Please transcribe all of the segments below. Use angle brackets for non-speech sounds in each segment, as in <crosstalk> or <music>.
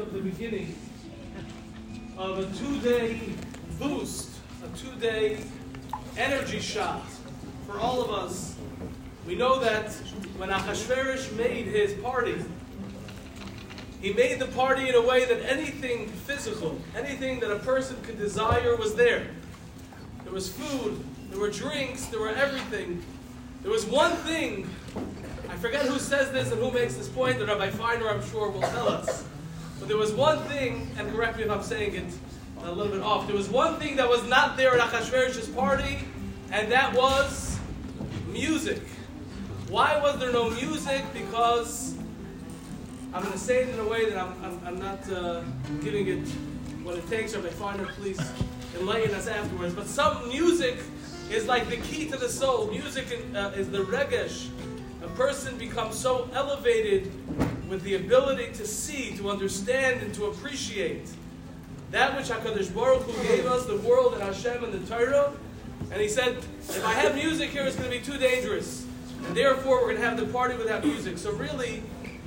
of the beginning of a two-day boost, a two-day energy shot for all of us. We know that when Achashverosh made his party, he made the party in a way that anything physical, anything that a person could desire was there. There was food, there were drinks, there were everything. There was one thing, I forget who says this and who makes this point, that Rabbi Feiner, I'm sure, will tell us. But there was one thing, and correct me if I'm saying it a little bit off, there was one thing that was not there at Achashverosh's party, and that was music. Why was there no music? Because I'm going to say it in a way that I'm, I'm, I'm not uh, giving it what it takes. If I find it, please enlighten us afterwards. But some music is like the key to the soul. Music uh, is the regesh. Person becomes so elevated with the ability to see, to understand, and to appreciate that which Hakadosh Baruch Hu gave us, the world and Hashem and the Torah. And he said, if I have music here, it's going to be too dangerous, and therefore we're going to have the party without music. So really,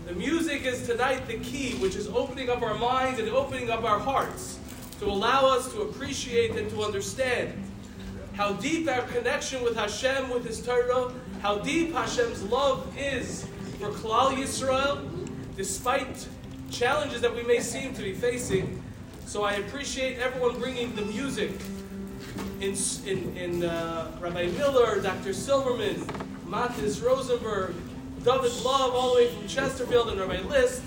the music is tonight the key, which is opening up our minds and opening up our hearts to allow us to appreciate and to understand how deep our connection with Hashem, with His Torah, how deep Hashem's love is for Klal Yisrael, despite challenges that we may seem to be facing. So I appreciate everyone bringing the music in, in, in uh, Rabbi Miller, Dr. Silverman, Matis Rosenberg, David Love, all the way from Chesterfield and Rabbi List,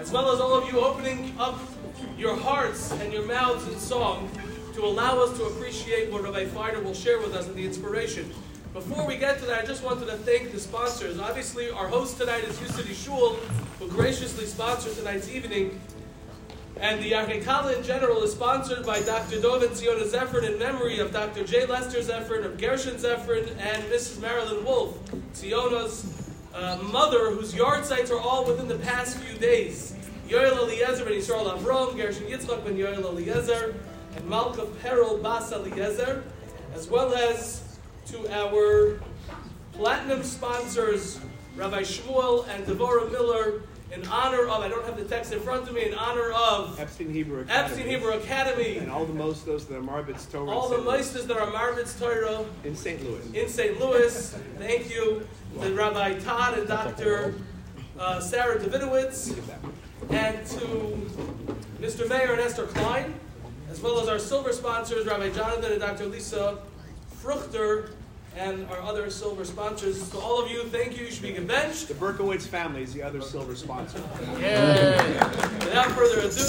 as well as all of you opening up your hearts and your mouths in song to allow us to appreciate what Rabbi Feiner will share with us and the inspiration. Before we get to that, I just wanted to thank the sponsors. Obviously, our host tonight is U City Shul, who graciously sponsored tonight's evening. And the Yarchei Kallah in general is sponsored by Dr. Dovin Ziona Zeffern in memory of Dr. J. Lester Zeffern, of Gershon Zeffern, and Mrs. Marilyn Wolf, Ziona's uh, mother, whose yahrzeits are all within the past few days. Yoel Eliezer ben Yisrael Avram, Gershon Yitzchak ben Yoel Eliezer, and Malka Perel Bas Eliezer, as well as to our platinum sponsors, Rabbi Shmuel and Devorah Miller, in honor of, I don't have the text in front of me, in honor of Epstein Hebrew Academy. Epstein Hebrew Academy. And all the mostos that are Marvitz Torah. All the moistas that are Marvitz Torah. In St. Louis. In St. Louis. Thank you to Rabbi Todd and Dr. Uh, Sarah Davidowitz. And to Mr. Mayor and Esther Klein, as well as our silver sponsors, Rabbi Jonathan and Dr. Lisa Fruchter, and our other silver sponsors. To all of you, thank you. You should be benched. The Berkowitz family is the other silver sponsor. Yay! Without further ado,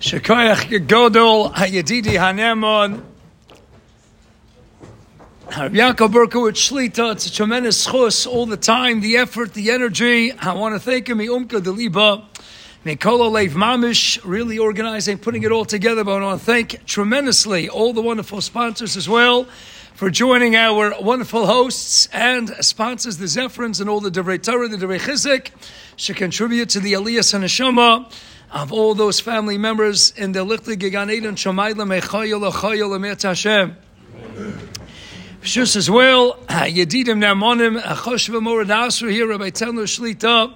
Shekoyach Gedol Hayedidi Hanemon. Rabbi Yaakov Berkowitz Shlita, it's a tremendous chus all the time, the effort, the energy. I want to thank him, Umka Deliba, Mikola Lev Mamish, really organizing, putting it all together. But I want to thank tremendously all the wonderful sponsors as well for joining our wonderful hosts and sponsors, the Zephrins and all the Devrei Torah, the Devrei Chizik, should contribute to the Aliyah and Neshama of all those family members in the Lichtig Gigan Eden Shamayla Mechayel Achayel Hashem. Shus as well, Yedidim Namonim, Choshva Moradasra here, Rabbi Telner Shlita,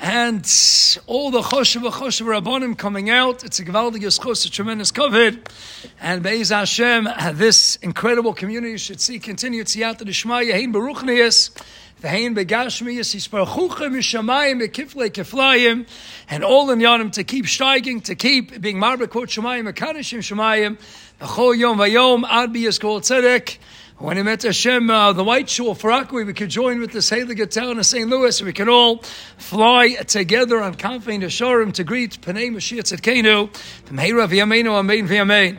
and all the Choshva Choshva Rabbonim coming out. It's a Gavaldig Yischus, a tremendous covet. And Be'ez Hashem, this incredible community should see continued Siyata Dishma, Yehin Baruchnias, Ve'hin Begashmias, Yisparchuchem, Yishamayim, Bekifle Kiflayim, and all in Yanim to keep striking, to keep being Marbekot Shemayim, Mekadishim Shemayim, B'chol Yom Vayom, Ad B'Yizkol Tzedek, when he met Hashem, uh, the White Shul for Akwi, we could join with the Saliga town of St. Louis. And we can all fly together on Kanfein Hasharim to greet Panei Mashiach Tzedkenu, Meira V'Yameinu Amein V'Yamein.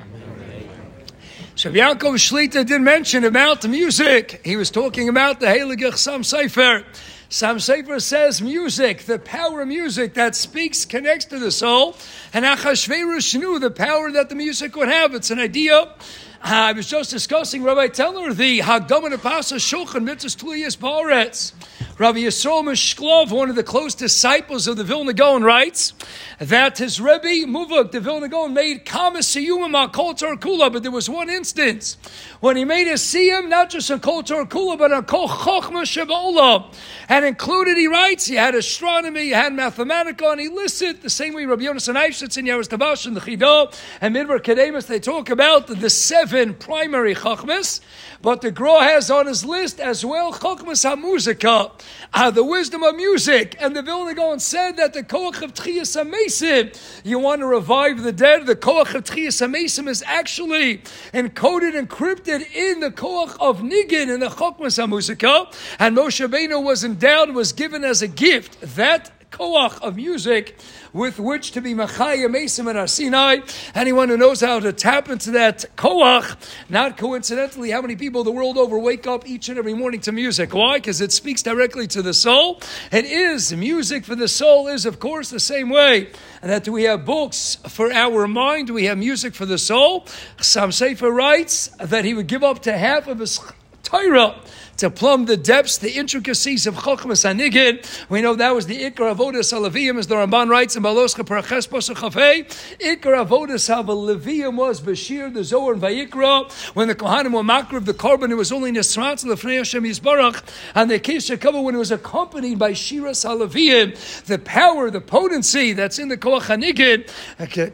So Yaakov Shlita didn't mention about the music. He was talking about the Heilige Sam Sefer. Sam Sefer says music, the power of music that speaks, connects to the soul. And Achashverosh knew the power that the music would have. It's an idea I was just discussing Rabbi Teller, the Hagdom and Apasa Shulchan Mitzvahs Tuliyas Baaretz. Rabbi Yisrael Mishklov, one of the close disciples of the Vilna Gaon, writes that his Rebbe Muvak, the Vilna Gaon, made Kamasiyuma Kol Kula, but there was one instance when he made a siyum, not just on Kol Kula, but on Kol Chochma Shabba'olah. And included, he writes, he had astronomy, he had mathematical, and he listed the same way Rabbi Yonasan Eifshitz in Yaros Tavash and the Chidah and Midbar Kedemus, they talk about the seven primary Chochmas, but the Gra has on his list as well Chochmas HaMuzika, uh, the wisdom of music. And the Vilna Gaon said that the Koach of Tchias HaMesim, you want to revive the dead, the Koach of Tchias HaMesim is actually encoded, encrypted in the Koach of Nigin in the Chochmas HaMuzika. And Moshe Beno was endowed, was given as a gift that koach of music with which to be Machaya Mesim and Sinai. Anyone who knows how to tap into that koach, not coincidentally, how many people the world over wake up each and every morning to music? Why? Because it speaks directly to the soul. It is music for the soul is, of course, the same way. And that we have books for our mind, we have music for the soul. Sam Sefer writes that he would give up to half of his Torah to plumb the depths, the intricacies of Chochmas Hanigid. We know that was the Ikar Avodas Halaviyim, as the Ramban writes in Baloscha Paraches Posachafei. Ikar Avodas Halaviyim was Bashir, the Zohar, and Vayikra. When the Kohanim were makar of the carbon, it was only Nisrat, Lefnei Hashem Yisbarach, and the Kesha Kavah when it was accompanied by Shira Halaviyim. The power, the potency that's in the Koach Hanigid.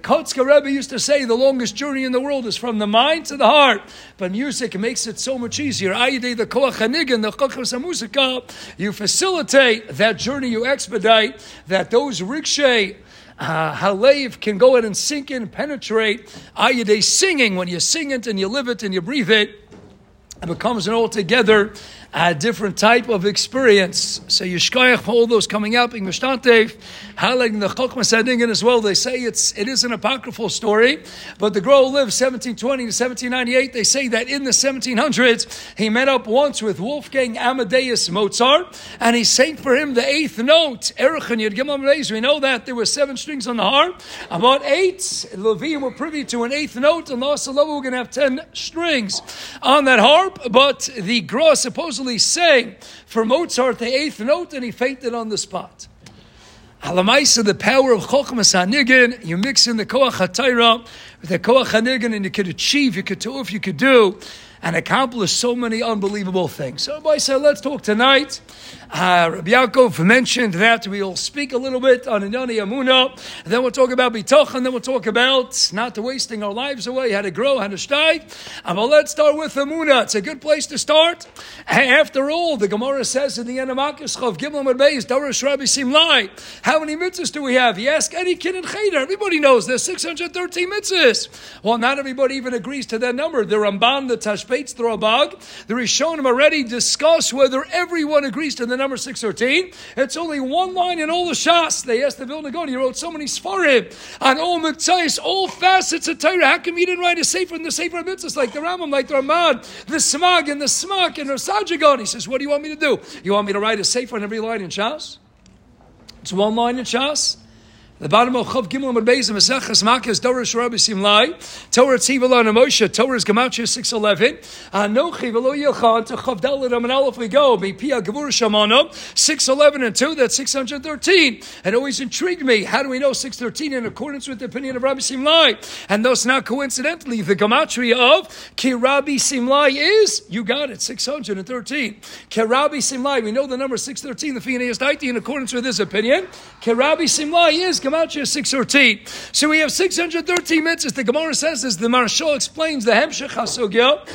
Kotzka Rebbe used to say the longest journey in the world is from the mind to the heart. But music makes it so much easier. Ayidei the Koach Nigan, the Chachas Musika, you facilitate that journey, you expedite that those rikshay uh, Halev can go in and sink in, penetrate. Ayade singing, when you sing it and you live it and you breathe it, it becomes an altogether a different type of experience. So Yishkayach for all those coming out, being Mishtatev, Haleg the Chokhmah Sadingen as well. They say it's it is an apocryphal story, but the Gra lived 1720 to 1798. They say that in the 1700s he met up once with Wolfgang Amadeus Mozart, and he sang for him the eighth note. We know that there were seven strings on the harp. About eight, Levim were privy to an eighth note, and Lost we're going to have ten strings on that harp. But the supposedly supposedly sang for Mozart the eighth note and he fainted on the spot. Halamaisa, the power of Chochmas HaNigin, you mix in the Koach HaTaira with the Koach HaNigin and you could achieve, you could do, if you could do, and accomplish so many unbelievable things. So, I said, let's talk tonight uh, Rabbi Yaakov mentioned that we'll speak a little bit on Inyani Amuna, then we'll talk about Bitoch, and then we'll talk about not wasting our lives away, how to grow, how to steig. Uh, but let's start with Amuna. It's a good place to start. After all, the Gemara says in the Enamakis Chav Gimel Merbeis, Darash Rabbi Simlai, how many mitzvahs do we have? You ask any kid in Cheder, everybody knows there's 613 mitzvahs. Well, not everybody even agrees to that number. The Ramban, the Tashbetz, the Rabag, the Rishonim already discuss whether everyone agrees to the number 613. It's only one line in all the Shas. They asked the Vilna Gaon, he wrote so many Sfarim on all mitzvahs, all facets of Torah. How come he didn't write a Sefer in the Sefer of Mitzvahs like the Rambam, like the Ramad, the Smag, and the Smak, and the Sajagon? He says, What do you want me to do? You want me to write a Sefer on every line in Shas? It's one line in Shas. The bottom of Chav Gimel Amar Beis Maseches Makas Dorish Rabbi Simlai Torah Tzivala and Moshe Torah is Gematria six eleven Anochi Velo Yelchan to Chav Dalet Aman Aleph we go Be Pia Gevur Shamana six eleven and two that's six hundred thirteen. It always intrigued me. How do we know six thirteen in accordance with the opinion of Rabbi Simlai? And thus, not coincidentally, the Gematria of Ki Rabbi Simlai is you got it six hundred and thirteen. Ki Rabbi Simlai we know the number six thirteen the Phineas Daiti in accordance with his opinion. Ki Simlai is Gematria 613. So we have 613 mitzvahs. The Gemara says, as the Maharshal explains, the Hemshech HaSogya,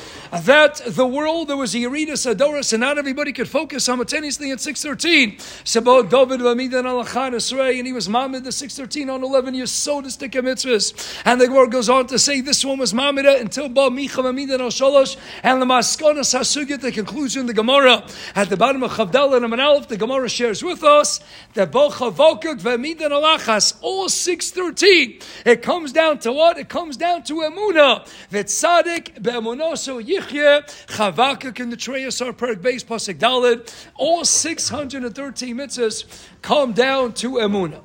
that the world, there was a Yeridus Adoris, and not everybody could focus simultaneously at 613. Sabot David Vamidan Alachan Esrei, and he was Mamid the 613 on 11 years, so to stick mitzvahs. And the Gemara goes on to say, this one was Mamida until Ba Micha Vamidan Al Shalosh, and the Maskonas HaSugya, the conclusion, the Gemara, at the bottom of Chavdal and Aleph, the Gemara shares with us that Bo Chavokuk Vamidan Alachas, all 613. It comes down to what? It comes down to Emuna. That Be'emunoso Yichye, Chavakuk in the Treyasar Perk base, Pasik Dalid. All 613 mitzvahs come down to Emuna.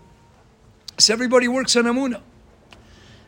So everybody works on Emuna.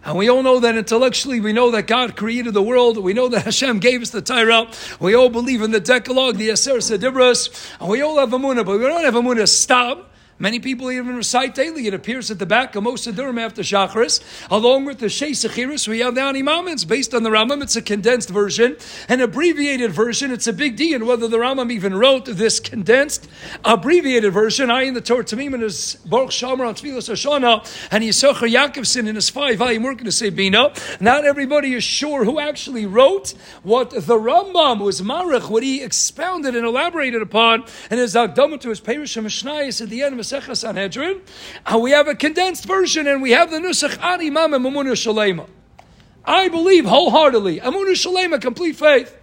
And we all know that intellectually, we know that God created the world. We know that Hashem gave us the Torah. We all believe in the Decalogue, the Aser Sedibras. And we all have Amunah, but we don't have Amunah stop. Many people even recite daily. It appears at the back of most Durham after Shacharis, along with the Shei Sechiris. We have the. It's based on the Rambam. It's a condensed version, an abbreviated version. It's a big D, and whether the Rambam even wrote this condensed, abbreviated version. I in the Torah Tamim in his Baruch Shomer on Tfilas Hashanah, and Yisachar Yaakovson in his five-volume work in the Sebina. Not everybody is sure who actually wrote what the Rambam was Marach, what he expounded and elaborated upon in his Agdama to his Perish Mishnayis at the end of Sanhedrin, and we have a condensed version, and we have the Nusach Ani Mama Mamunah Shalema. I believe wholeheartedly, Amunah Shalema, complete faith.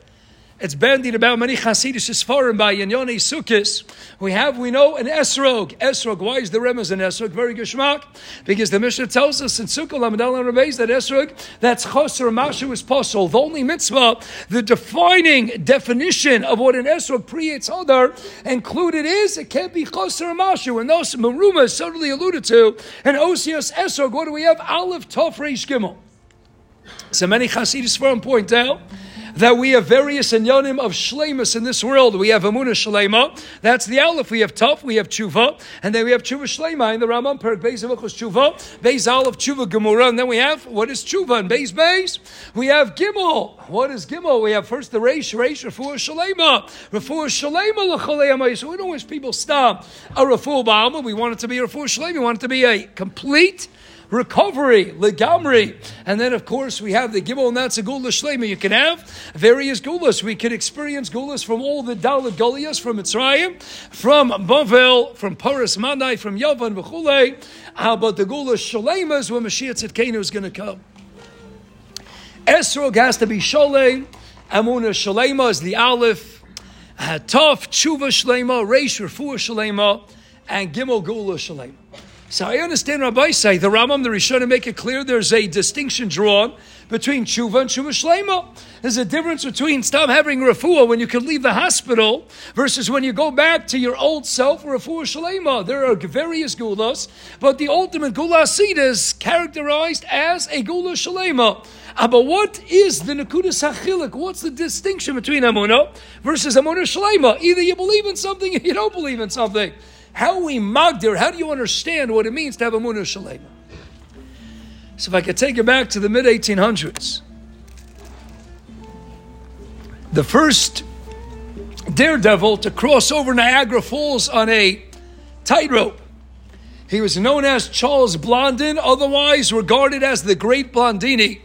It's bandied about many Hasidic Sfarim by Yanyone Sukkis. We have, we know, an Esrog. Esrog, why is the Remez an Esrog? Very geschmack. Because the Mishnah tells us in Sukkah, Lamadal and Rebeis, that Esrog, that's Choser Mashu is possible. The only mitzvah, the defining definition of what an Esrog creates other included is, it can't be Choser Mashu. And those Maruma is certainly alluded to. And Osias Esrog, what do we have? Aleph Tov Reish Gimel. So many Hasidic Sfarim point out that we have various inyanim of shlemus in this world. We have Amunah Shlema, that's the Aleph. We have Tuf, we have Tshuva, and then we have Tshuva Shlema in the Rambam, Perk Beis Avachos Tshuva, Beis Aleph Tshuva Gemura, and then we have, what is Tshuva? And Beis Beis, we have Gimel. What is Gimel? We have first the Reish, Reish, Refuah Shlema, Refuah Shlema L'cholei So we don't wish people stop a Refuah Ba'alma, we want it to be a Refuah Shlema, we want it to be a complete recovery, legamri. And then, of course, we have the gimel, and that's a gula shlema. You can have various gulas. We can experience gulas from all the Dalit Golias, from Mitzrayim, from Bavel, from Paras Manai, from Yavan, V'chulei. How about the gula shlemas when Mashiach Tzidkenu is going to come? Esrog has to be sholem. Amunah shalema is the aleph. Uh, Tov, tshuva shalema, reish, refuah shalema, and gimel gula shalema. So I understand Rabbi say the Rambam, the Rishonim make it clear there's a distinction drawn between tshuva and tshuva shlema. There's a difference between stop having refuah when you can leave the hospital versus when you go back to your old self, refuah shlema. There are various gulas, but the ultimate gula is characterized as a gula shlema. Uh, but what is the Nakudas Hachilik? What's the distinction between Amunah versus Amunah Shalema? Either you believe in something or you don't believe in something. How we magdir, how do you understand what it means to have a munah shalema? So if I could take you back to the mid 1800s, the first daredevil to cross over Niagara Falls on a tightrope. He was known as Charles Blondin, otherwise regarded as the Great Blondini.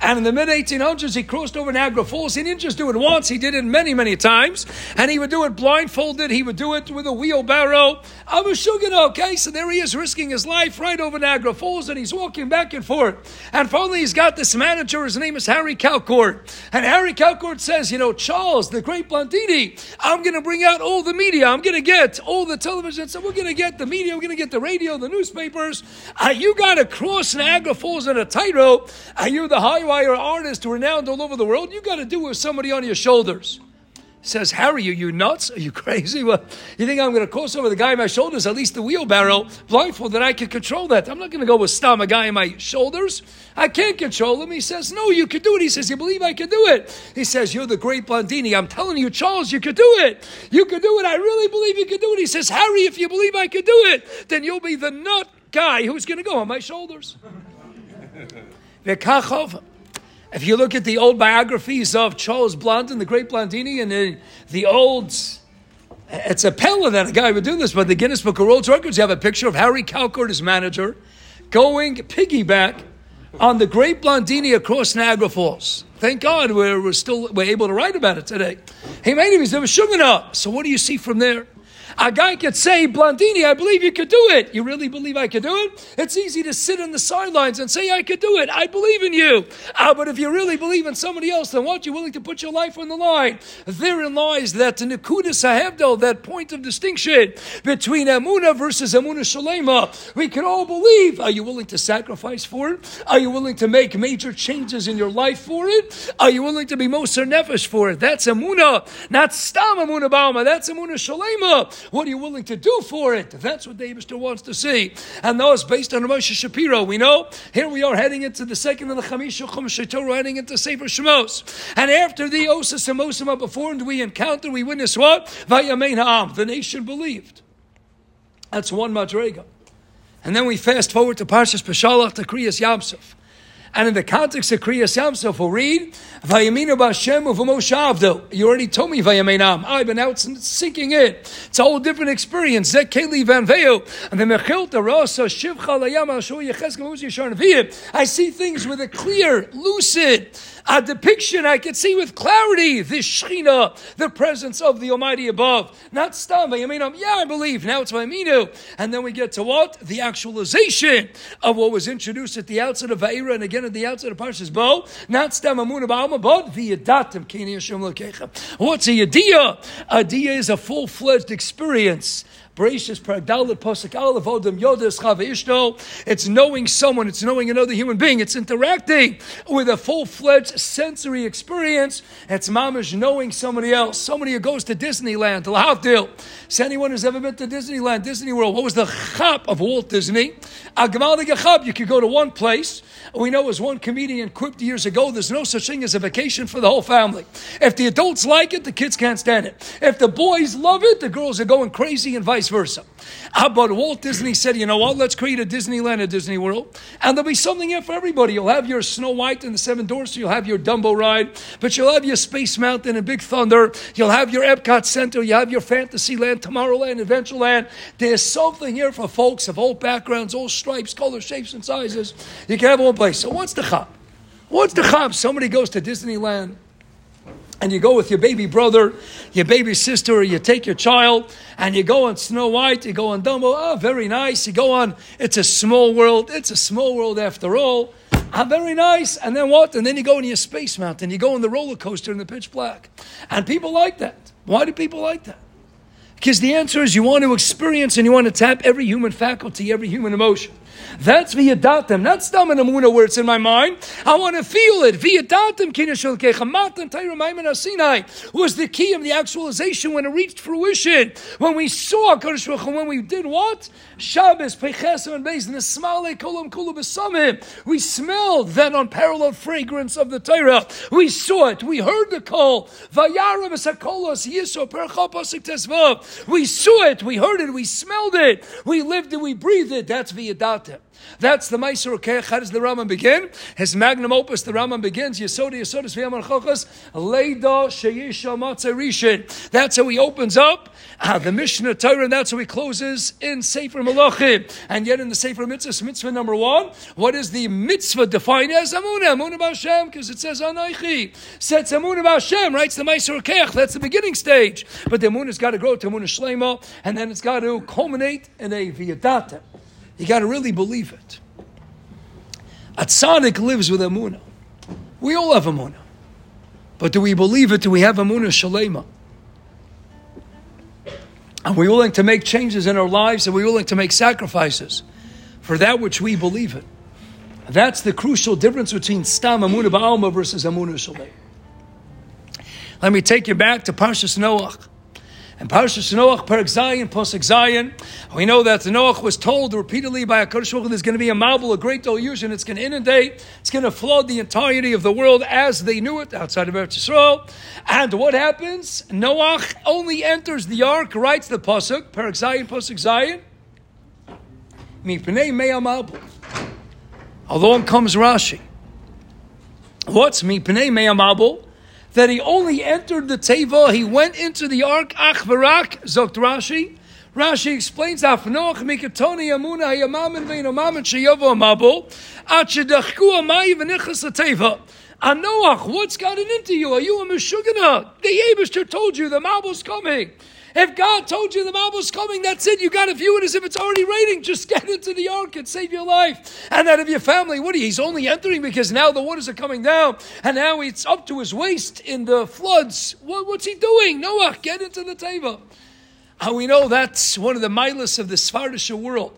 And in the mid 1800s, he crossed over Niagara Falls. He didn't just do it once, he did it many, many times. And he would do it blindfolded, he would do it with a wheelbarrow. I was shugana, okay? So there he is risking his life right over Niagara Falls, and he's walking back and forth. And finally, he's got this manager, his name is Harry Colcord. And Harry Colcord says, You know, Charles, the great Blondini, I'm going to bring out all the media. I'm going to get all the television. So we're going to get the media, we're going to get the radio, the newspapers. Uh, you got to cross Niagara Falls on a tightrope. Uh, you're the high wire artist renowned all over the world. You got to do it with somebody on your shoulders. Says Harry, are you nuts? Are you crazy? Well, you think I'm going to cross over the guy on my shoulders? At least the wheelbarrow, blindfolded, I can control that. I'm not going to go with stam a guy on my shoulders. I can't control him. He says, No, you can do it. He says, You believe I can do it? He says, You're the great Blondini. I'm telling you, Charles, you could do it. You could do it. I really believe you could do it. He says, Harry, if you believe I could do it, then you'll be the nut guy who's going to go on my shoulders. <laughs> If you look at the old biographies of Charles Blondin, the great Blondini, and the, the old, it's a pella that a guy would do this, but the Guinness Book of World Records, you have a picture of Harry Colcord, his manager, going piggyback on the great Blondini across Niagara Falls. Thank God we're, we're still we're able to write about it today. He made him, he's never shugana. So what do you see from there? A guy could say, Blondini, I believe you could do it. You really believe I could do it? It's easy to sit on the sidelines and say, I could do it. I believe in you. Ah, but if you really believe in somebody else, then what? You're willing to put your life on the line. Therein lies that Nakuda Sahebdo, that point of distinction between Amuna versus Amuna Shalema. We can all believe. Are you willing to sacrifice for it? Are you willing to make major changes in your life for it? Are you willing to be Moser Nefesh for it? That's Amuna, not Stam Amuna Bauma. That's Amuna Shalema What are you willing to do for it? That's what the Abishter wants to see. And those based on Moshe Shapiro, we know here we are heading into the second of the Chamisha Chumash Torah, heading into Sefer Shemos. And after the Osas and Mosim are performed, we encounter, we witness what? Vayamein Ha'am. The nation believed. That's one Madrega. And then we fast forward to Parshas Beshalach to Kriyas Yamsuf. And in the context of Kriyas Yamsuf, we'll read, Vayaminu B'Hashem Uv'Moshe You already told me Vayaminam. I've been out sinking in. It's a whole different experience. Zek Keli Van Veo. And the Mechilta Rasa Shivcha Layam Ashu Yecheskem Uzi Yashar I see things with a clear, lucid, a depiction I could see with clarity the Shechina, the presence of the Almighty above. Not Stam, Vayaminam, yeah, I believe. Now it's Vayaminu. And then we get to what? The actualization of what was introduced at the outset of Vaira and again at the outset of Parshas Bo. Not Stam Amunah Ba'alma, but V'yadatim Kini Hashem. What's a Yadiyah? A Yadiyah is a full-fledged experience Odom Yodas Chava Ishto. It's knowing someone. It's knowing another human being. It's interacting with a full fledged sensory experience. It's mamish knowing somebody else. Somebody who goes to Disneyland, to Lahavdil. So anyone who's ever been to Disneyland, Disney World, what was the chap of Walt Disney? You could go to one place. We know as one comedian quipped years ago, there's no such thing as a vacation for the whole family. If the adults like it, the kids can't stand it. If the boys love it, the girls are going crazy and vice versa. How about Walt Disney said, you know what, let's create a Disneyland, a Disney World, and there'll be something here for everybody. You'll have your Snow White and the Seven Dwarfs, you'll have your Dumbo ride, but you'll have your Space Mountain and Big Thunder, you'll have your Epcot Center, you have your Fantasyland, Tomorrowland, Adventureland. There's something here for folks of all backgrounds, all stripes, colors, shapes, and sizes. You can have one place. So what's the chop? What's the chop? Somebody goes to Disneyland and you go with your baby brother, your baby sister, or you take your child, and you go on Snow White, you go on Dumbo, oh, very nice. You go on, it's a small world, it's a small world after all. Ah, very nice. And then what? And then you go in your Space Mountain, you go on the roller coaster in the pitch black. And people like that. Why do people like that? Because the answer is you want to experience and you want to tap every human faculty, every human emotion. That's v'yadatem, not stam and amuna where it's in my mind. I want to feel it. V'yadatem kineshul kechamatan tayra Sinai was the key of the actualization when it reached fruition. When we saw Kadosh Baruch when we did what? Shabbos, Pechesim, and Beis, and the Smale Kolam Besamim. We smelled that unparalleled fragrance of the Torah. We saw it. We heard the call. Vayara Besakolos Yiso Perchopasik Tesvav. We saw it. We heard it. We smelled it. We lived it. We breathed it. That's That's the Meiser Keich. How does the Rambam begin? His magnum opus, the Rambam begins, Yesod Yesodis V'yamar Chochas, Leida Sheyisha Matzah. That's how he opens up uh, the Mishnah Torah, and that's how he closes in Sefer Malachim. And yet in the Sefer Mitzvah, mitzvah number one, what is the mitzvah defined as? Amunah, Amunah B'Hashem, because it says Anoichi. Says Amunah B'Hashem, writes the Meiser Keich. That's the beginning stage. But the Amunah's got to grow to Amunah Shlema, and then it's got to culminate in a V'yadata. You got to really believe it. A tzaddik lives with Amunah. We all have Amunah. But do we believe it? Do we have Amunah Shalema? Are we willing to make changes in our lives? Are we willing to make sacrifices for that which we believe in? That's the crucial difference between Stam Amunah Ba'alma versus Amunah Shalem. Let me take you back to Parshas Noach. And Parshas Noach, Perak Zayin, Posek Zayin, we know that Noach was told repeatedly by a Baruch there's going to be a Mabul, a great delusion, it's going to inundate, it's going to flood the entirety of the world as they knew it outside of Eretz Yisrael. And what happens? Noach only enters the ark, writes the Pasuk, Perak Zayin, Posek Zayin, Mipnei Mea Mabul. Along comes Rashi. What's Mipnei Mea Mabul? That he only entered the teva, he went into the ark, ach v'rak, zokt Rashi. Rashi explains, Afnoach mikatoni amuna hayamamin ve'inomamin sheyovo amabul, at shedachku amai v'nichas teva. Ah, Anoach, what's gotten into you? Are you a Meshugana? The Abishter told you the Mabul's coming. If God told you the Mabul's coming, that's it. You got to view it as if it's already raining. Just get into the ark and save your life. And that of your family. What? He's only entering because now the waters are coming down. And now it's up to his waist in the floods. What, what's he doing? Noah, get into the table. How we know that's one of the milas of the Svardish world.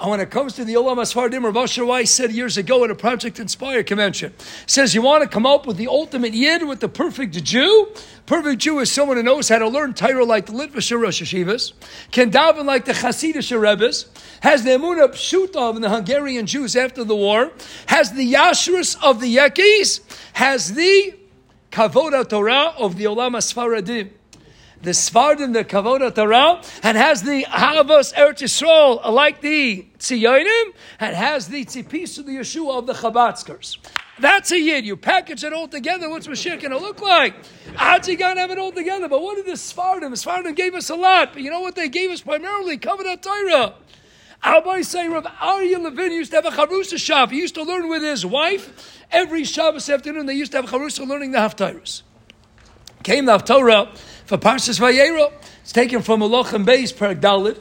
And when it comes to the Olam Asfardim, Rav Asher Weiss said years ago at a Project Inspire convention, says you want to come up with the ultimate Yid, with the perfect Jew. Perfect Jew is someone who knows how to learn Torah like the Litvish Rosh Hashivas, can daven like the Hasidic Rebbe's, has the Emunah Pshuta of the Hungarian Jews after the war, has the Yashrus of the Yekis, has the Kavod Torah of the Olam Asfaradim the Svardim, the Kavod Torah, and has the Havas Eretz Yisrael, like the Tziyonim, and has the Tzipis of the Yeshua of the Chabatzkers. That's a Yid. You package it all together. What's Mashiach going to look like? He going to have it all together? But what did the Svardim? The Svardim gave us a lot, but you know what they gave us primarily? Kavod Torah. Rabbi say Rav Aryeh Levin used to have a charusa shop. He used to learn with his wife. Every Shabbos afternoon, they used to have a charusa learning the Haftarahs. Came the Haftarah for Parshas Vayera. It's taken from Malachim Beis, Perek Dalit.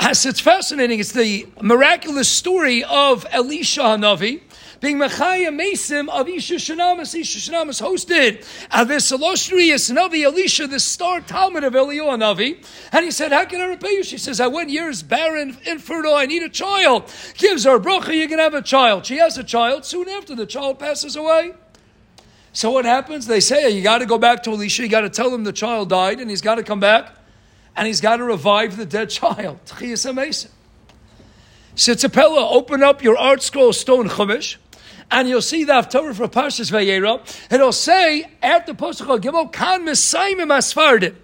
As it's fascinating, it's the miraculous story of Elisha Hanavi being Mechaya Mesim of Isha Shanamas. Isha Shanamas hosted this illustrious Navi Elisha, the star Talmud of Eliyahu Navi. And he said, How can I repay you? She says, I went years barren, infertile, I need a child. Gives her a bracha, you can have a child. She has a child. Soon after, the child passes away. So what happens? They say, you got to go back to Elisha, you got to tell him the child died, and he's got to come back, and he's got to revive the dead child. <laughs> Sitzapella, open up your ArtScroll stone chumash, and you'll see the Haftarah for Parshas Vayera. It'll say, after Pasuk Gimel, Kan Messiah Asfardim.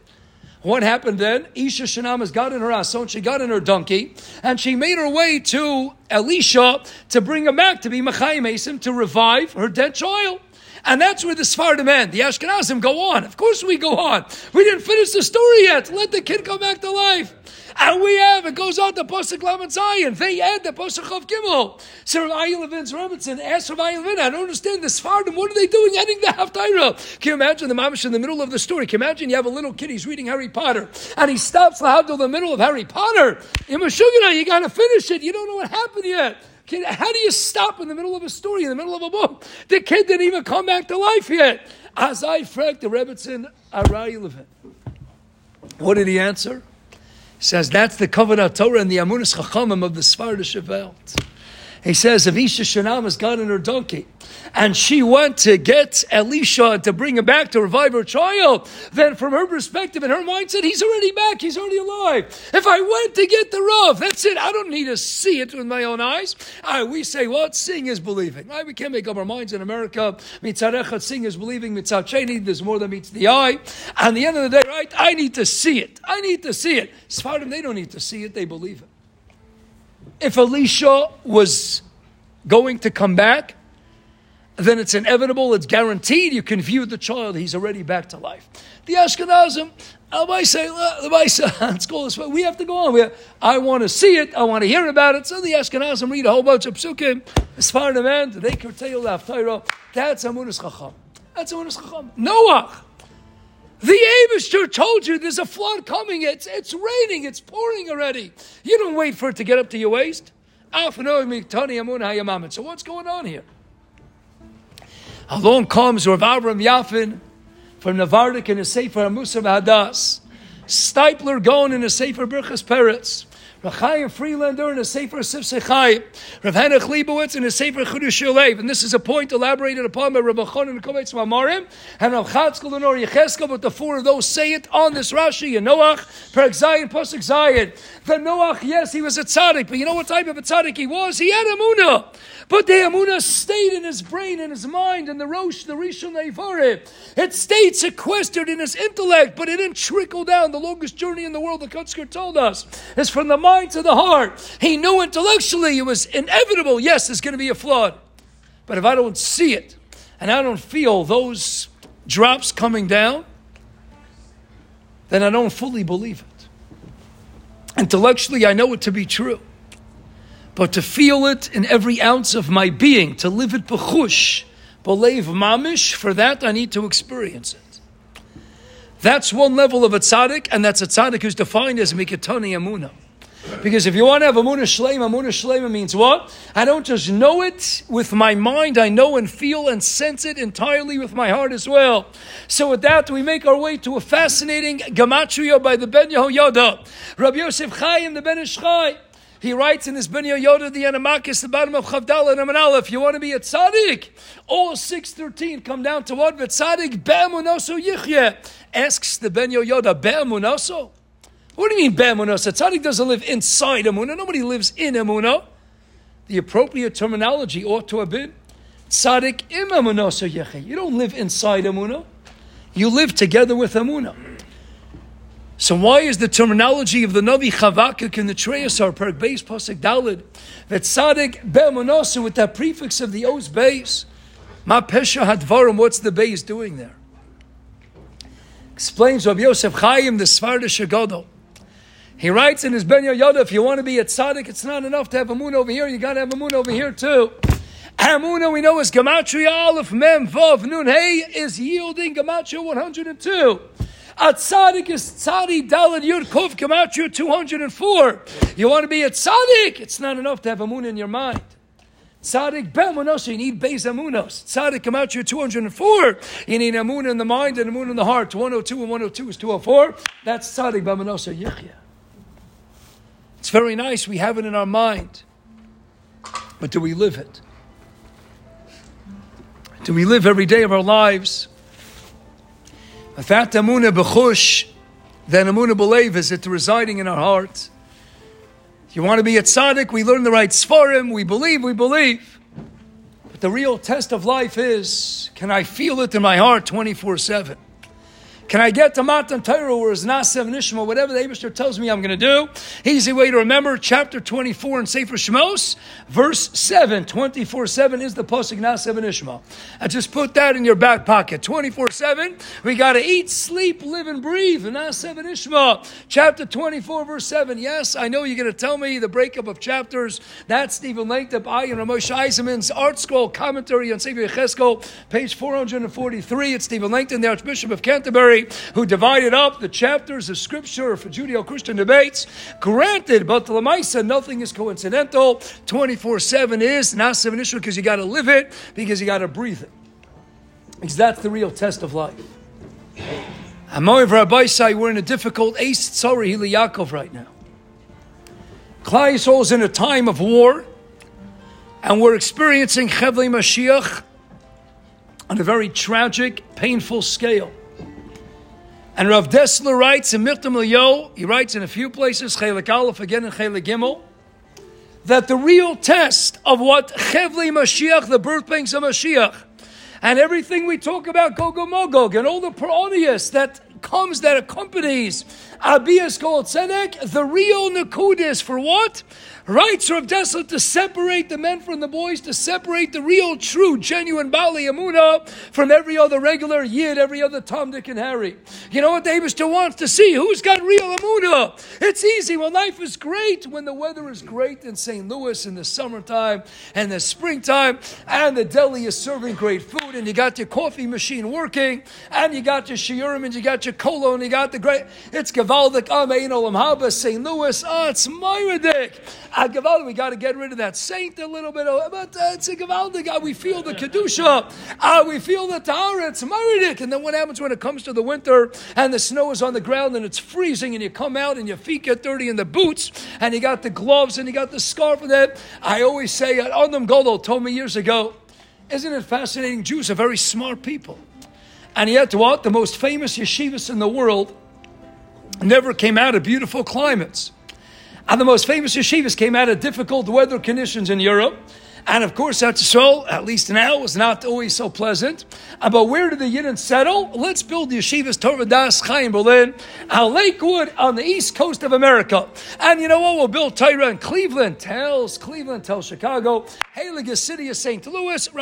What happened then? Isha Shanamas got in her ass, ason, she got in her donkey, and she made her way to Elisha to bring him back to be Machayim to revive her dead child. And that's where the Sfardim end. The Ashkenazim go on. Of course we go on. We didn't finish the story yet. Let the kid come back to life. And we have, it goes on to Pasuk Lamed Zion. They add the Pasuk of Gimel. So Rav Levin's Robinson asked Rav Levin, I don't understand the Sfardim. What are they doing ending the Haftarah? Can you imagine the mamish in the middle of the story? Can you imagine you have a little kid, he's reading Harry Potter, and he stops the in the middle of Harry Potter. In Meshugana, you got to finish it. You don't know what happened yet. How do you stop in the middle of a story, in the middle of a book? The kid didn't even come back to life yet. As I frag the Rebbetzin Arayi What did he answer? He says that's the covenant Torah and the Amunis Chachamim of the Svardish Welt. He says, Avisha Shanam has gotten her donkey and she went to get Elisha to bring him back to revive her child, then from her perspective and her mindset, he's already back, he's already alive. If I went to get the Rav, that's it. I don't need to see it with my own eyes. We say, what? Seeing is believing. Right, we can't make up our minds in America. Mitzarechot, seeing is believing. Mitzacheni, there's more than meets the eye. And the end of the day, right, I need to see it. I need to see it. Sfardim, they don't need to see it, they believe it. If Elisha was going to come back, then it's inevitable, it's guaranteed. You can view the child, he's already back to life. The Ashkenazim, let's <laughs> go this way. We have to go on. We have, I want to see it. I want to hear about it. So the Ashkenazim read a whole bunch of psukim. As far as the end, they curtail the Haftarah. That's Amunis Chacham. That's Amunis Chacham. Noah. The Abishter told you there's a flood coming. It's, it's raining. It's pouring already. You don't wait for it to get up to your waist. So what's going on here? Along comes Rav Avram Yafin from Navardik in a Sefer Amusar Hadas. Steipler going in a Sefer Birchas Peretz. Rachayim Friedlander in a Sefer Sifsei Chayim. Rav Henech Leibowitz in a Sefer Chudash Yolev. And this is a point elaborated upon by Rav Chon and Kovetz Mamarim. And Rav Chatzkel and Or Yecheskel, but the four of those say it on this Rashi and Noach, Perek Zayin, Pasuk Zayin. The Noach, yes, he was a tzaddik, but you know what type of a tzaddik he was? He had Amunah. But the Amunah stayed in his brain, in his mind, in the Rosh, the Rishon Eivarim. It stayed sequestered in his intellect, but it didn't trickle down. The longest journey in the world, the Kutzker told us, is from the mind to the heart. He knew intellectually it was inevitable. Yes, there's going to be a flood. But if I don't see it and I don't feel those drops coming down, then I don't fully believe it. Intellectually, I know it to be true. But to feel it in every ounce of my being, to live it b'chush, believe mamish, for that I need to experience it. That's one level of a tzaddik, and that's a tzaddik who's defined as mikatoni amuna. Because if you want to have Amunah Shlema, Amunah Shlema means what? I don't just know it with my mind, I know and feel and sense it entirely with my heart as well. So with that, we make our way to a fascinating Gematria by the Ben Yehoyada. Rabbi Yosef Chaim, the Ben Ish Chai. He writes in his Ben Yoda, the Anamakis, the bottom of Chavdal and Amanal, if you want to be a tzaddik, all 613 come down to what? But Tzaddik be'emunoso yichye. Asks the Ben Yoda, be'emunoso? What do you mean be'emunoso? Tzaddik doesn't live inside Emunah. Nobody lives in Emunah. The appropriate terminology ought to have been tzaddik im emunoso yichye. You don't live inside Emunah. You live together with Emunah. So why is the terminology of the Navi Chavakuk in the Treyasar Per base Pasuk Dalid that Tzaddik Be'emunosu with that prefix of the O's base? Ma Pesha Hadvarim, what's the base doing there? Explains Rabbi Yosef Chaim, the Svarda Shagadol. He writes in his Ben Yoda, if you want to be a tzaddik, it's not enough to have a moon over here, you got to have a moon over here too. Hamuna, we know, is Gematria Aleph Mem Vav Nun Hey is yielding Gematria 102. A tzaddik is tzaddik dalad yud kuf Gematria 204. You want to be a tzaddik? It's not enough to have a moon in your mind. Tzaddik be'amunos, you need beis amunos. Tzaddik Gematria 204. You need a moon in the mind and a moon in the heart. 102 and 102 is 204. That's tzaddik be'amunos yichya. It's very nice. We have it in our mind. But do we live it? Do we live every day of our lives? Without amuna b'chush, then amuna b'lev is it residing in our heart. You want to be a tzaddik, we learn the right svarim, we believe, we believe. But the real test of life is, can I feel it in my heart 24-7? Can I get to Matan Torah or is Nasev Nishma, whatever the Abishter tells me I'm going to do? Easy way to remember, chapter 24 in Sefer Shemos, verse 7. 24 7 is the Pasuk Nasev Nishma. I just put that in your back pocket. 24 7, we got to eat, sleep, live, and breathe. Nasev Nishma, chapter 24, verse 7. Yes, I know you're going to tell me the breakup of chapters. That's Stephen Langton, I and Ramosh Eisemann's Art Scroll commentary on Sefer Yecheskel, page 443. It's Stephen Langton, the Archbishop of Canterbury who divided up the chapters of scripture for Judeo-Christian debates. Granted, but the Lamaisa, nothing is coincidental. 24-7 is not seven issue because you got to live it, because you got to breathe it. Because that's the real test of life. Amoy Rabbi we're in a difficult Ace Hili Yaakov right now. Klai is in a time of war, and we're experiencing Chevli Mashiach on a very tragic, painful scale. And Rav Dessler writes in Michtam Yo, he writes in a few places, Chelik Aleph again in Chelik Gimel, that the real test of what Chevli Mashiach, the birth pangs of Mashiach, and everything we talk about Gogol Magog and all the parodius that comes that accompanies Abiyas Kol Tzedek, the real Nakudis for what? Rights Rav Dessler to separate the men from the boys, to separate the real, true, genuine Bali Amuna from every other regular Yid, every other Tom, Dick, and Harry. You know what David still wants to see? Who's got real Amuna? It's easy. When life is great, when the weather is great in St. Louis in the summertime and the springtime, and the deli is serving great food, and you got your coffee machine working, and you got your shiurim, and you got your kolo, and you got the great. It's Gavaldik Amein Olam Haba, St. Louis. Oh, it's Myridic. Ah, Gavaldik, we got to get rid of that saint a little bit, but uh, it's a Gavaldik. Ah, we feel the Kedusha. Ah, we feel the Tahara. It's Myridic. And then what happens when it comes to the winter and the snow is on the ground and it's freezing and you come out and your feet get dirty in the boots and you got the gloves and you got the scarf and that? I always say, Adam Godel told me years ago, isn't it fascinating? Jews are very smart people. And yet, what? The most famous yeshivas in the world never came out of beautiful climates. And the most famous yeshivas came out of difficult weather conditions in Europe. And of course, that's so, at least now, was not always so pleasant. Uh, but where did the Yidden settle? Let's build the yeshivas Torah Das Chaim Berlin, uh, Lakewood on the east coast of America. And you know what? We'll build Torah in Cleveland, Telz Cleveland, Telz Chicago, Haliga City of St. Louis,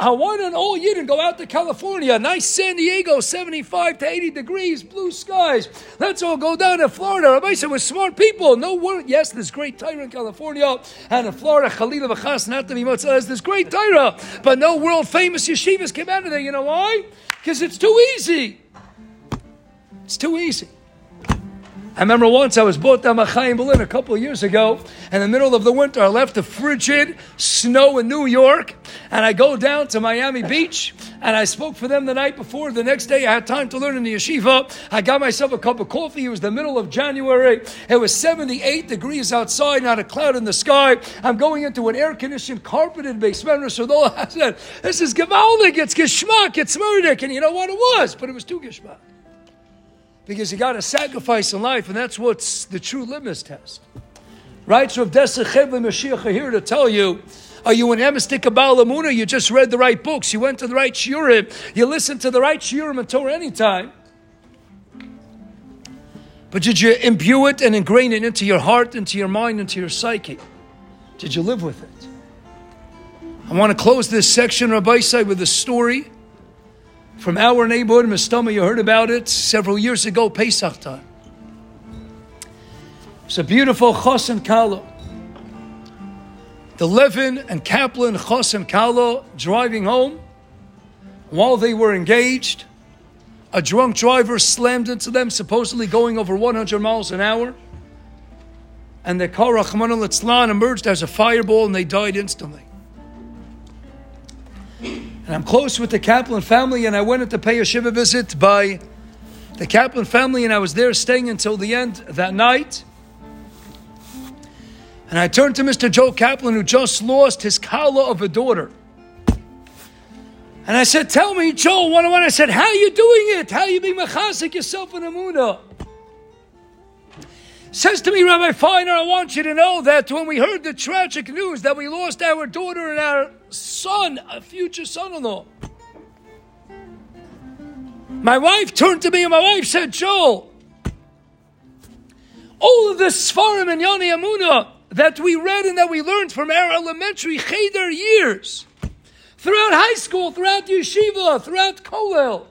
Rabbi want don't all Yidden go out to California? Nice San Diego, 75 to 80 degrees, blue skies. Let's all go down to Florida. Rabbi said, we're smart people. No word. Yes, there's great Torah in California. And in Florida, Khalil B'chas, not to be much less, there's great Torah. But no world famous yeshivas came out of there. You know why? Because it's too easy. It's too easy. I remember once I was bought down Machayim Berlin a couple of years ago. In the middle of the winter, I left the frigid snow in New York, and I go down to Miami Beach, and I spoke for them the night before. The next day, I had time to learn in the yeshiva. I got myself a cup of coffee. It was the middle of January. It was 78 degrees outside, not a cloud in the sky. I'm going into an air-conditioned, carpeted basement. I <laughs> said, this is gewaldig, it's geschmack, it's murder. And you know what it was? But it was too geschmack because you got to sacrifice in life, and that's what's the true litmus test. Right? So if Desa Chevle Mashiach are here to tell you, are you an emistic Kabbalah Lamuna? You just read the right books, you went to the right shiurim, you listened to the right shiurim and Torah anytime. But did you imbue it and ingrain it into your heart, into your mind, into your psyche? Did you live with it? I want to close this section, Rabbi Say, with a story from our neighborhood, Mistama. You heard about it several years ago, Pesach time. It's a beautiful Chosin Kalo. The Levin and Kaplan Chosin Kalo driving home. While they were engaged, a drunk driver slammed into them, supposedly going over 100 miles an hour. And the car, Rahman al emerged as a fireball and they died instantly. And I'm close with the Kaplan family, and I went to pay a Shiva visit by the Kaplan family, and I was there staying until the end that night. And I turned to Mr. Joe Kaplan, who just lost his kala of a daughter. And I said, Tell me, Joe, one on one. I said, How are you doing it? How are you being machasik yourself in Amunah? Says to me, Rabbi Feiner, I want you to know that when we heard the tragic news that we lost our daughter and our son, a future son in law, my wife turned to me and my wife said, Joel, all of the Sfarim and Yoni Amuna that we read and that we learned from our elementary Cheder years, throughout high school, throughout yeshiva, throughout Kollel,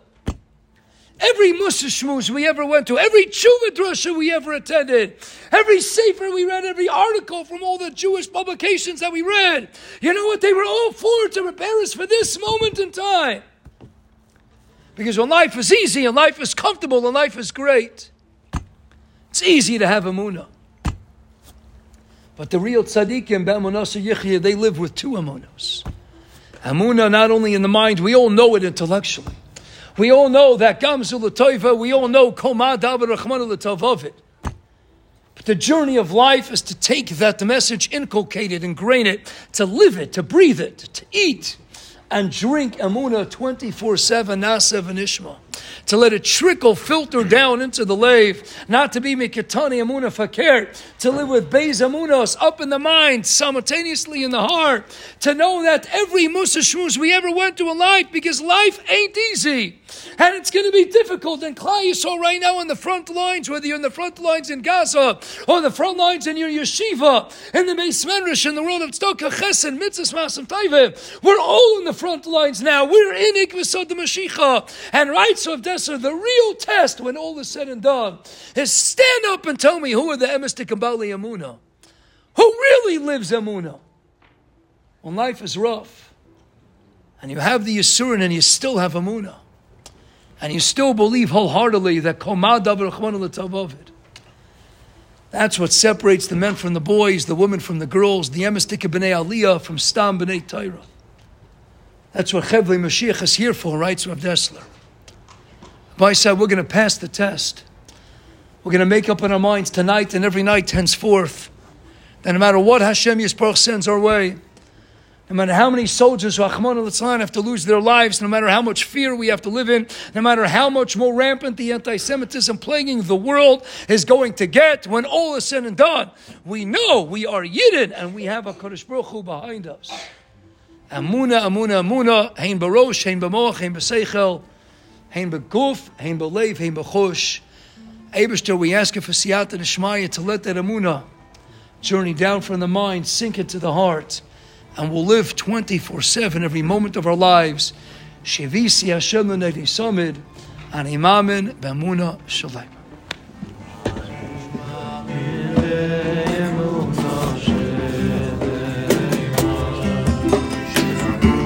Every Musa Shmuz we ever went to, every Tshuva Drasha we ever attended, every Sefer we read, every article from all the Jewish publications that we read, you know what? They were all for to prepare us for this moment in time. Because when life is easy and life is comfortable and life is great, it's easy to have a Amunah. But the real tzaddikim, Be'amunasa Yichya, they live with two Amunas. Amunah not only in the mind, we all know it intellectually. We all know that Gamzul Toiva, we all know Koma Dabar Rahman of it. But the journey of life is to take that message, inculcate it, ingrain it, to live it, to breathe it, to eat and drink Amuna 24 7, Nasev and Ishma. To let it trickle, filter down into the lave, not to be Mikatani Amuna Fakir, to live with Beis Amunos up in the mind, simultaneously in the heart, to know that every Musa Shmuz we ever went to in life, because life ain't easy. And it's going to be difficult. And Klai right now on the front lines, whether you're in the front lines in Gaza or the front lines in your yeshiva, in the Beis Medrash, in the world of Tzedakah Chesed, Mitzvahs, Masim Taiva, we're all in the front lines now. We're in Ikvasod the Mashiach. And right, so if Dessler, the real test when all is said and done is stand up and tell me who are the Emistik Bali Amuna. Who really lives Amuna? When life is rough and you have the Yisurin and you still have Amuna and you still believe wholeheartedly that. That's what separates the men from the boys, the women from the girls, the emistik b'nei aliyah from stam b'nei Torah. That's what Chevli Mashiach is here for, writes Rav Dessler. By said, we're going to pass the test. We're going to make up in our minds tonight and every night henceforth that no matter what Hashem Yisparach sends our way, no matter how many soldiers, Rahman al have to lose their lives, no matter how much fear we have to live in, no matter how much more rampant the anti Semitism plaguing the world is going to get, when all is said and done, we know we are Yidden and we have a Kodesh Baruch Hu behind us. Amuna, Amuna, Amuna, Hein Barosh, Hein Bamoch, Hein Baseichel, Hein Beguf, Hein Belev, Hein Bechush. Abishter, we ask you for Siyata Nishmaya to let that Amuna journey down from the mind, sink into the heart and we'll live 24 7 every moment of our lives. Shevisi Hashem Samid and Imamin Bamuna Shalem.